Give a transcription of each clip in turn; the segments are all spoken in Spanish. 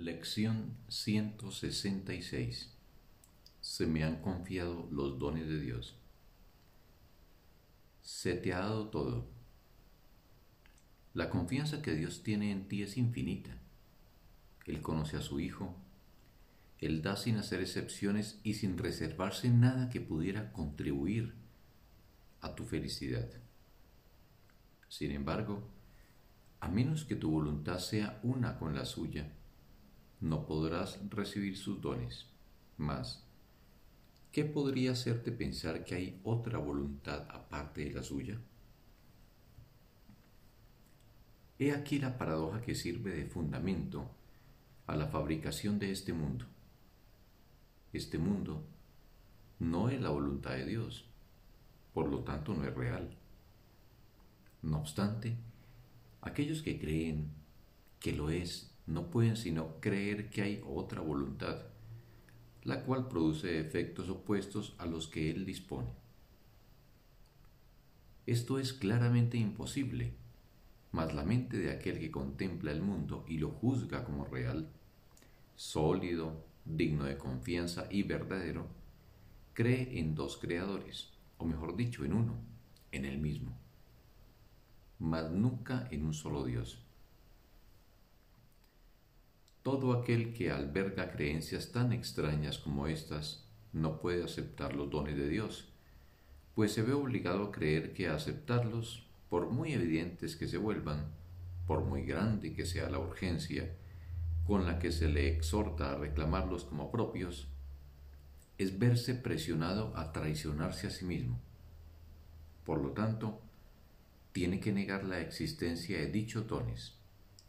Lección 166 Se me han confiado los dones de Dios. Se te ha dado todo. La confianza que Dios tiene en ti es infinita. Él conoce a su Hijo. Él da sin hacer excepciones y sin reservarse nada que pudiera contribuir a tu felicidad. Sin embargo, a menos que tu voluntad sea una con la suya, no podrás recibir sus dones. Mas, ¿qué podría hacerte pensar que hay otra voluntad aparte de la suya? He aquí la paradoja que sirve de fundamento a la fabricación de este mundo. Este mundo no es la voluntad de Dios, por lo tanto no es real. No obstante, aquellos que creen que lo es no pueden sino creer que hay otra voluntad, la cual produce efectos opuestos a los que Él dispone. Esto es claramente imposible, mas la mente de aquel que contempla el mundo y lo juzga como real, sólido, digno de confianza y verdadero, cree en dos creadores, o mejor dicho, en uno, en el mismo, mas nunca en un solo Dios. Todo aquel que alberga creencias tan extrañas como estas no puede aceptar los dones de Dios, pues se ve obligado a creer que aceptarlos, por muy evidentes que se vuelvan, por muy grande que sea la urgencia con la que se le exhorta a reclamarlos como propios, es verse presionado a traicionarse a sí mismo. Por lo tanto, tiene que negar la existencia de dichos dones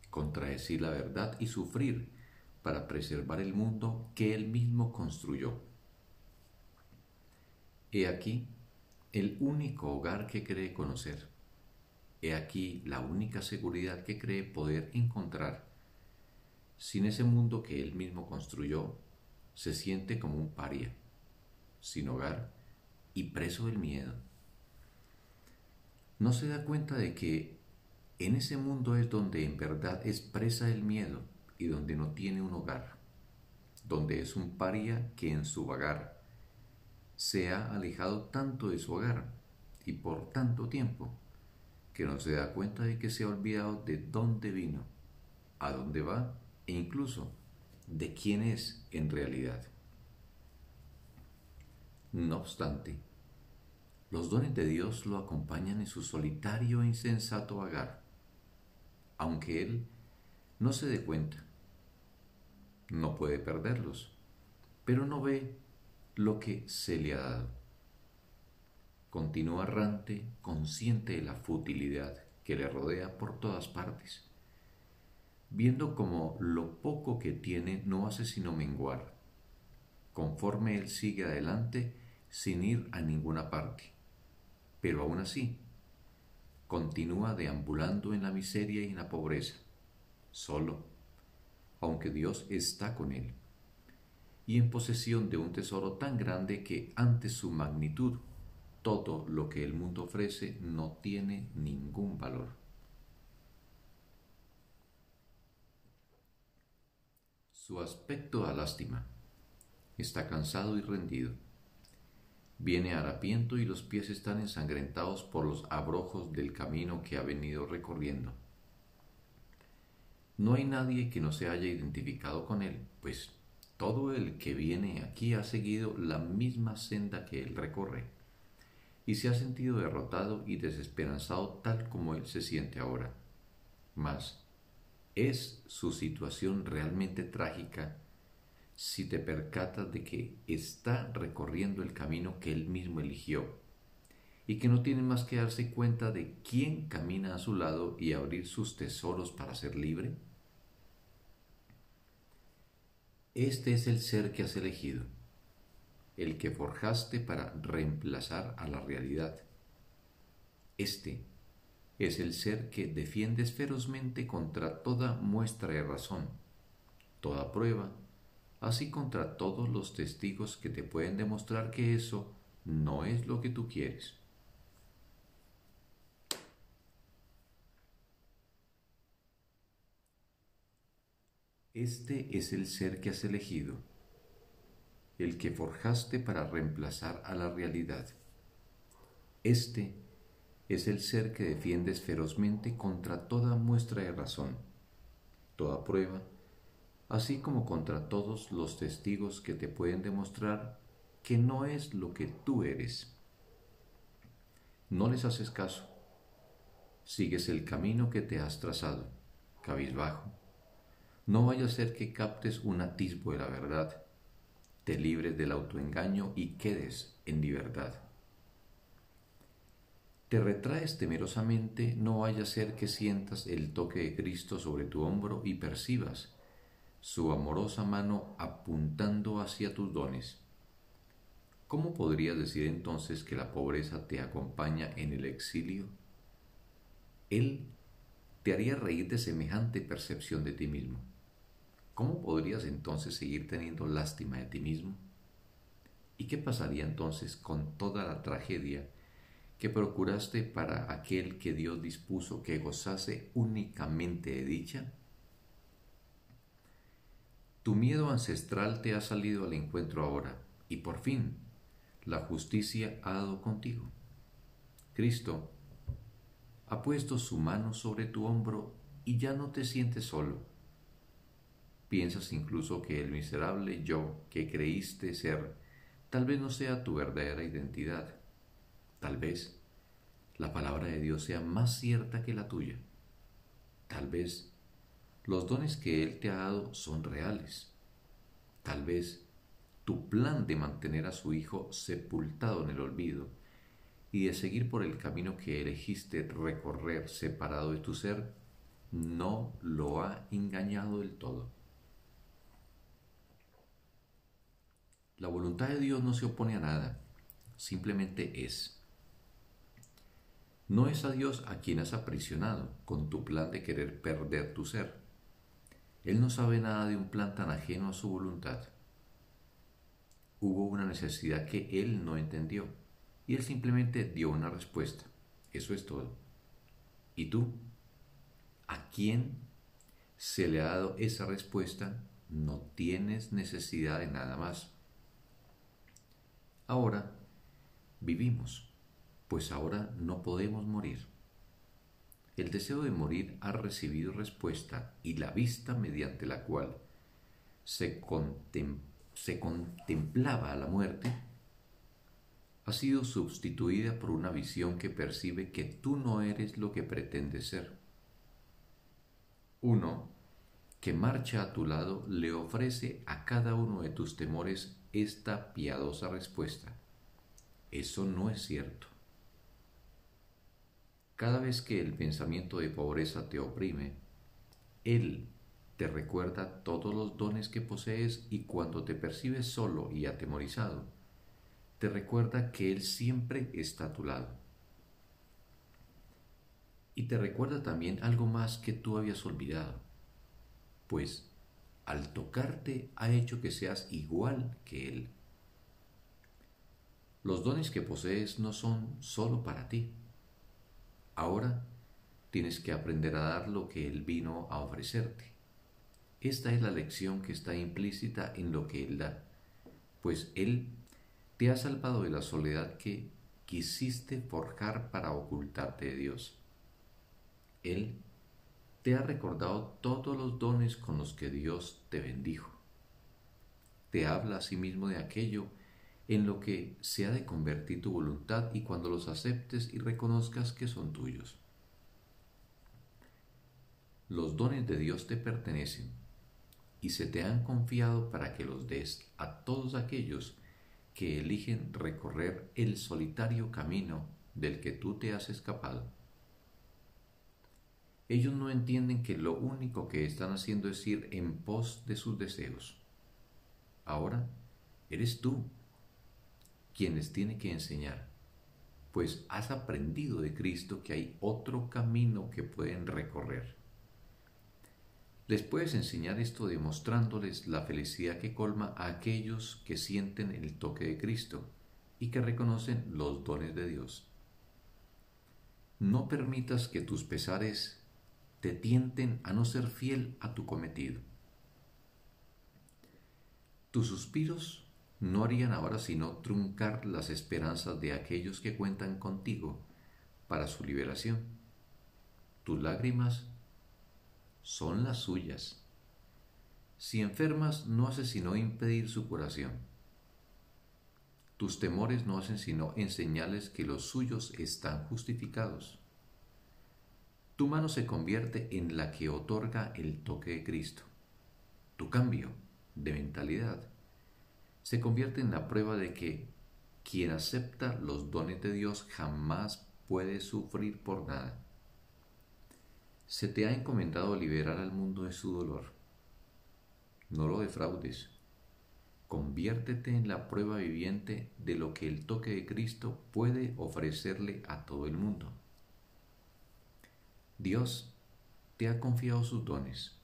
contradecir la verdad y sufrir para preservar el mundo que él mismo construyó. He aquí el único hogar que cree conocer. He aquí la única seguridad que cree poder encontrar. Sin ese mundo que él mismo construyó, se siente como un paria, sin hogar y preso del miedo. No se da cuenta de que en ese mundo es donde en verdad es presa el miedo y donde no tiene un hogar, donde es un paria que en su vagar se ha alejado tanto de su hogar y por tanto tiempo que no se da cuenta de que se ha olvidado de dónde vino, a dónde va e incluso de quién es en realidad. No obstante, los dones de Dios lo acompañan en su solitario e insensato vagar aunque él no se dé cuenta. No puede perderlos, pero no ve lo que se le ha dado. Continúa errante, consciente de la futilidad que le rodea por todas partes, viendo como lo poco que tiene no hace sino menguar, conforme él sigue adelante sin ir a ninguna parte. Pero aún así, continúa deambulando en la miseria y en la pobreza, solo, aunque Dios está con él, y en posesión de un tesoro tan grande que ante su magnitud todo lo que el mundo ofrece no tiene ningún valor. Su aspecto da lástima. Está cansado y rendido Viene harapiento y los pies están ensangrentados por los abrojos del camino que ha venido recorriendo. No hay nadie que no se haya identificado con él, pues todo el que viene aquí ha seguido la misma senda que él recorre, y se ha sentido derrotado y desesperanzado tal como él se siente ahora. Mas, ¿es su situación realmente trágica si te percatas de que está recorriendo el camino que él mismo eligió y que no tiene más que darse cuenta de quién camina a su lado y abrir sus tesoros para ser libre? Este es el ser que has elegido, el que forjaste para reemplazar a la realidad. Este es el ser que defiendes ferozmente contra toda muestra de razón, toda prueba así contra todos los testigos que te pueden demostrar que eso no es lo que tú quieres. Este es el ser que has elegido, el que forjaste para reemplazar a la realidad. Este es el ser que defiendes ferozmente contra toda muestra de razón, toda prueba, así como contra todos los testigos que te pueden demostrar que no es lo que tú eres. No les haces caso. Sigues el camino que te has trazado, cabizbajo, no vaya a ser que captes un atisbo de la verdad, te libres del autoengaño y quedes en libertad. Te retraes temerosamente, no vaya a ser que sientas el toque de Cristo sobre tu hombro y percibas su amorosa mano apuntando hacia tus dones. ¿Cómo podrías decir entonces que la pobreza te acompaña en el exilio? Él te haría reír de semejante percepción de ti mismo. ¿cómo podrías entonces seguir teniendo lástima de ti mismo? ¿Y qué pasaría entonces con toda la tragedia que procuraste para aquel que Dios dispuso que gozase únicamente de dicha? Tu miedo ancestral te ha salido al encuentro ahora y por fin la justicia ha dado contigo. Cristo ha puesto su mano sobre tu hombro y ya no te sientes solo Piensas incluso que el miserable yo que creíste ser tal vez no sea tu verdadera identidad. Tal vez la palabra de Dios sea más cierta que la tuya. Tal vez los dones que Él te ha dado son reales. Tal vez tu plan de mantener a su Hijo sepultado en el olvido y de seguir por el camino que elegiste recorrer separado de tu ser no lo ha engañado del todo. La voluntad de Dios no se opone a nada, simplemente es. No es a Dios a quien has aprisionado con tu plan de querer perder tu ser. Él no sabe nada de un plan tan ajeno a su voluntad. Hubo una necesidad que Él no entendió y Él simplemente dio una respuesta. Eso es todo. ¿Y tú? ¿A quién se le ha dado esa respuesta? No tienes necesidad de nada más. Ahora vivimos, pues ahora no podemos morir. El deseo de morir ha recibido respuesta y la vista mediante la cual se, se contemplaba a la muerte ha sido sustituida por una visión que percibe que tú no eres lo que pretendes ser. Uno que marcha a tu lado le ofrece a cada uno de tus temores esta piadosa respuesta. Eso no es cierto. Cada vez que el pensamiento de pobreza te oprime, Él te recuerda todos los dones que posees y cuando te percibes solo y atemorizado, te recuerda que Él siempre está a tu lado. Y te recuerda también algo más que tú habías olvidado, pues al tocarte ha hecho que seas igual que Él. Los dones que posees no son solo para ti. Ahora tienes que aprender a dar lo que Él vino a ofrecerte. Esta es la lección que está implícita en lo que Él da, pues Él te ha salvado de la soledad que quisiste forjar para ocultarte de Dios. Él te ha recordado todos los dones con los que Dios te bendijo. Te habla asimismo de aquello en lo que se ha de convertir tu voluntad y cuando los aceptes y reconozcas que son tuyos. Los dones de Dios te pertenecen y se te han confiado para que los des a todos aquellos que eligen recorrer el solitario camino del que tú te has escapado. Ellos no entienden que lo único que están haciendo es ir en pos de sus deseos. Ahora eres tú quien les tiene que enseñar, pues has aprendido de Cristo que hay otro camino que pueden recorrer. Les puedes enseñar esto demostrándoles la felicidad que colma a aquellos que sienten el toque de Cristo y que reconocen los dones de Dios. No permitas que tus pesares te tienten a no ser fiel a tu cometido. Tus suspiros no harían ahora sino truncar las esperanzas de aquellos que cuentan contigo para su liberación. Tus lágrimas son las suyas. Si enfermas, no hace sino impedir su curación. Tus temores no hacen sino enseñarles que los suyos están justificados. Tu mano se convierte en la que otorga el toque de Cristo. Tu cambio de mentalidad se convierte en la prueba de que quien acepta los dones de Dios jamás puede sufrir por nada. Se te ha encomendado liberar al mundo de su dolor. No lo defraudes. Conviértete en la prueba viviente de lo que el toque de Cristo puede ofrecerle a todo el mundo. Dios te ha confiado sus dones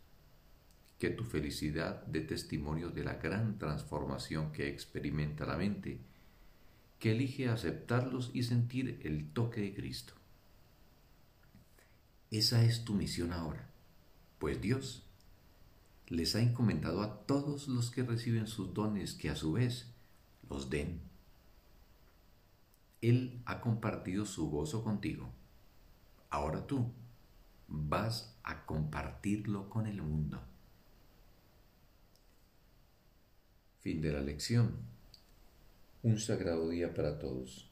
que tu felicidad dé testimonio de la gran transformación que experimenta la mente, que elige aceptarlos y sentir el toque de Cristo. Esa es tu misión ahora, pues Dios les ha encomendado a todos los que reciben sus dones que a su vez los den. Él ha compartido su gozo contigo. Ahora tú vas a compartirlo con el mundo. Fin de la lección. Un sagrado día para todos.